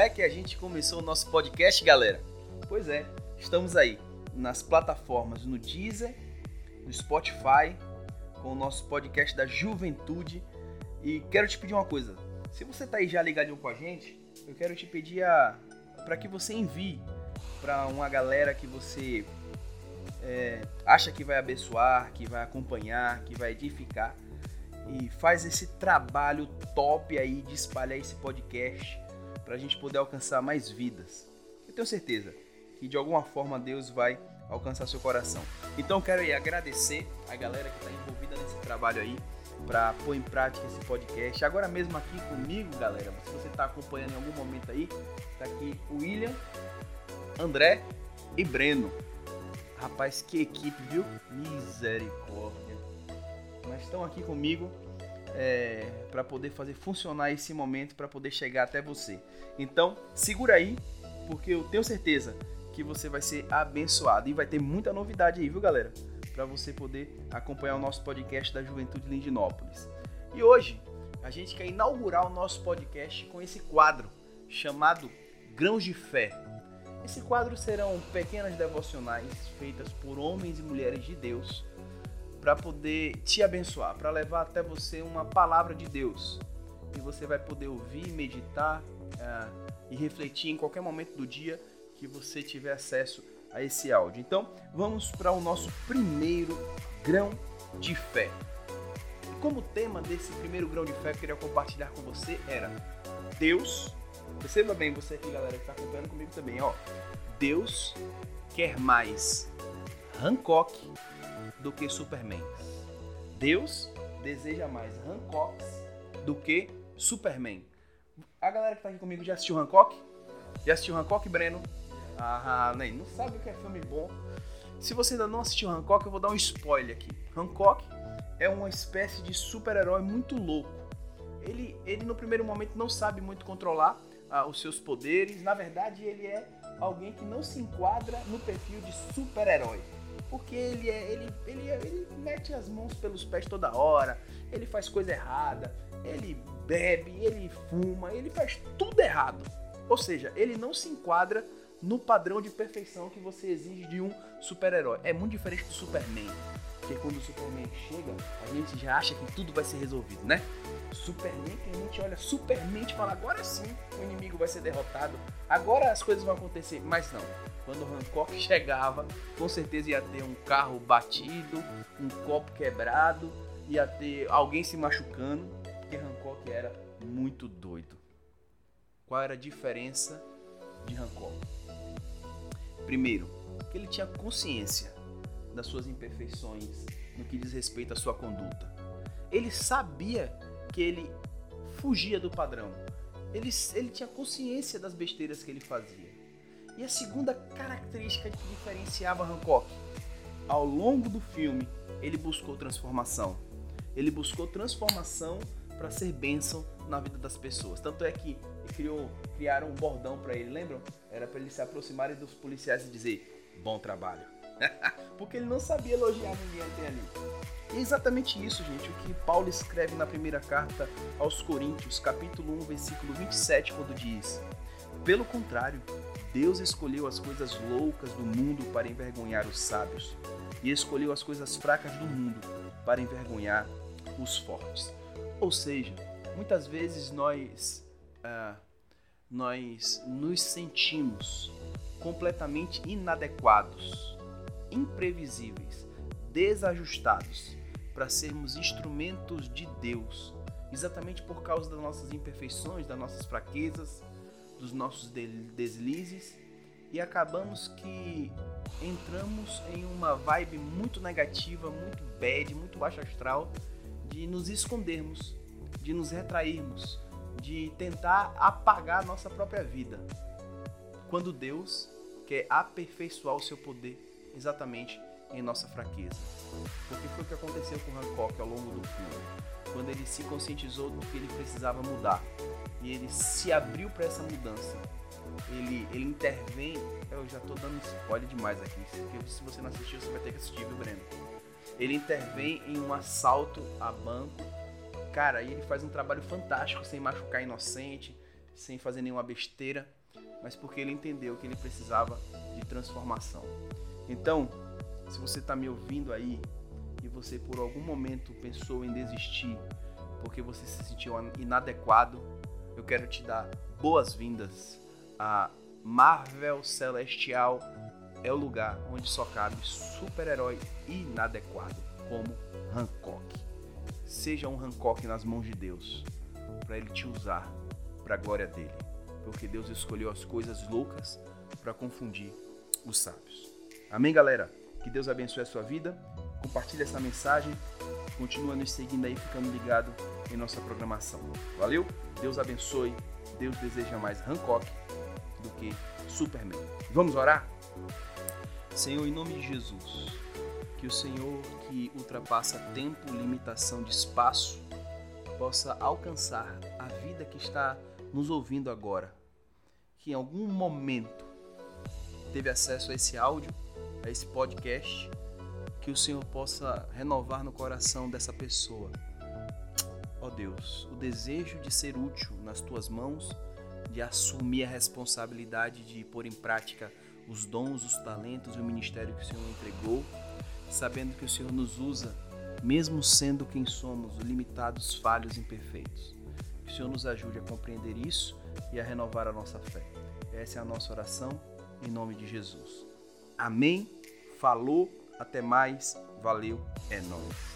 é que a gente começou o nosso podcast, galera? Pois é, estamos aí nas plataformas no Deezer, no Spotify, com o nosso podcast da Juventude. E quero te pedir uma coisa: se você tá aí já ligadinho com a gente, eu quero te pedir para que você envie para uma galera que você é, acha que vai abençoar, que vai acompanhar, que vai edificar e faz esse trabalho top aí de espalhar esse podcast para a gente poder alcançar mais vidas. Eu tenho certeza que de alguma forma Deus vai alcançar seu coração. Então quero agradecer a galera que está envolvida nesse trabalho aí para pôr em prática esse podcast. Agora mesmo aqui comigo, galera, se você está acompanhando em algum momento aí, tá aqui o William, André e Breno. Rapaz, que equipe, viu? Misericórdia. Mas estão aqui comigo é, para poder fazer funcionar esse momento, para poder chegar até você. Então, segura aí, porque eu tenho certeza que você vai ser abençoado e vai ter muita novidade aí, viu, galera? Para você poder acompanhar o nosso podcast da Juventude Lindinópolis. E hoje a gente quer inaugurar o nosso podcast com esse quadro chamado Grãos de Fé. Esse quadro serão pequenas devocionais feitas por homens e mulheres de Deus para poder te abençoar, para levar até você uma palavra de Deus. E você vai poder ouvir, meditar uh, e refletir em qualquer momento do dia que você tiver acesso a esse áudio. Então, vamos para o nosso primeiro grão de fé. E como tema desse primeiro grão de fé que eu queria compartilhar com você era Deus. Perceba bem, você aqui, galera, que está acompanhando comigo também, ó. Deus quer mais Hancock do que Superman. Deus deseja mais Hancocks do que Superman. A galera que tá aqui comigo já assistiu Hancock? Já assistiu Hancock, Breno? Ah, nem, não sabe o que é filme bom. Se você ainda não assistiu Hancock, eu vou dar um spoiler aqui. Hancock é uma espécie de super-herói muito louco. Ele, ele no primeiro momento não sabe muito controlar ah, os seus poderes. Na verdade, ele é alguém que não se enquadra no perfil de super-herói porque ele é, ele, ele, ele mete as mãos pelos pés toda hora, ele faz coisa errada, ele bebe, ele fuma, ele faz tudo errado. Ou seja, ele não se enquadra no padrão de perfeição que você exige de um super-herói. É muito diferente do Superman. Porque quando o Superman chega, a gente já acha que tudo vai ser resolvido, né? Superman, que a gente olha Superman e fala, agora sim o inimigo vai ser derrotado, agora as coisas vão acontecer. Mas não. Quando o Hancock chegava, com certeza ia ter um carro batido, um copo quebrado, ia ter alguém se machucando, porque Hancock era muito doido. Qual era a diferença de Hancock? Primeiro, que ele tinha consciência das suas imperfeições no que diz respeito à sua conduta. Ele sabia que ele fugia do padrão. Ele, ele tinha consciência das besteiras que ele fazia. E a segunda característica que diferenciava Hancock, ao longo do filme, ele buscou transformação. Ele buscou transformação para ser bênção na vida das pessoas. Tanto é que criou, criaram um bordão para ele, lembram? Era para ele se aproximarem dos policiais e dizer: "Bom trabalho". Porque ele não sabia elogiar ninguém até ali. E é exatamente isso, gente, o que Paulo escreve na primeira carta aos Coríntios, capítulo 1, versículo 27, quando diz: Pelo contrário, Deus escolheu as coisas loucas do mundo para envergonhar os sábios, e escolheu as coisas fracas do mundo para envergonhar os fortes. Ou seja, muitas vezes nós, ah, nós nos sentimos completamente inadequados, imprevisíveis, desajustados para sermos instrumentos de Deus, exatamente por causa das nossas imperfeições, das nossas fraquezas dos nossos deslizes e acabamos que entramos em uma vibe muito negativa, muito bad, muito baixo astral de nos escondermos, de nos retrairmos, de tentar apagar a nossa própria vida. Quando Deus quer aperfeiçoar o seu poder exatamente em nossa fraqueza. Porque foi o que aconteceu com Hancock ao longo do filme, quando ele se conscientizou do que ele precisava mudar e ele se abriu para essa mudança. Ele, ele intervém. Eu já tô dando spoiler demais aqui, porque se você não assistiu, você vai ter que assistir, viu, Breno? Ele intervém em um assalto a banco. Cara, e ele faz um trabalho fantástico sem machucar inocente, sem fazer nenhuma besteira, mas porque ele entendeu que ele precisava de transformação. Então, se você está me ouvindo aí e você por algum momento pensou em desistir porque você se sentiu inadequado, eu quero te dar boas-vindas a Marvel Celestial é o lugar onde só cabe super-herói inadequado como Hancock. Seja um Hancock nas mãos de Deus, para ele te usar para a glória dele, porque Deus escolheu as coisas loucas para confundir os sábios. Amém, galera? Que Deus abençoe a sua vida. Compartilhe essa mensagem. Continua nos seguindo aí, ficando ligado em nossa programação. Valeu? Deus abençoe. Deus deseja mais Hancock do que Superman. Vamos orar? Senhor, em nome de Jesus, que o Senhor que ultrapassa tempo, limitação de espaço, possa alcançar a vida que está nos ouvindo agora, que em algum momento teve acesso a esse áudio, a esse podcast, que o Senhor possa renovar no coração dessa pessoa. Ó oh Deus, o desejo de ser útil nas tuas mãos, de assumir a responsabilidade de pôr em prática os dons, os talentos e o ministério que o Senhor entregou, sabendo que o Senhor nos usa, mesmo sendo quem somos, limitados, falhos, imperfeitos. Que o Senhor nos ajude a compreender isso e a renovar a nossa fé. Essa é a nossa oração, em nome de Jesus. Amém. Falou. Até mais. Valeu. É nóis.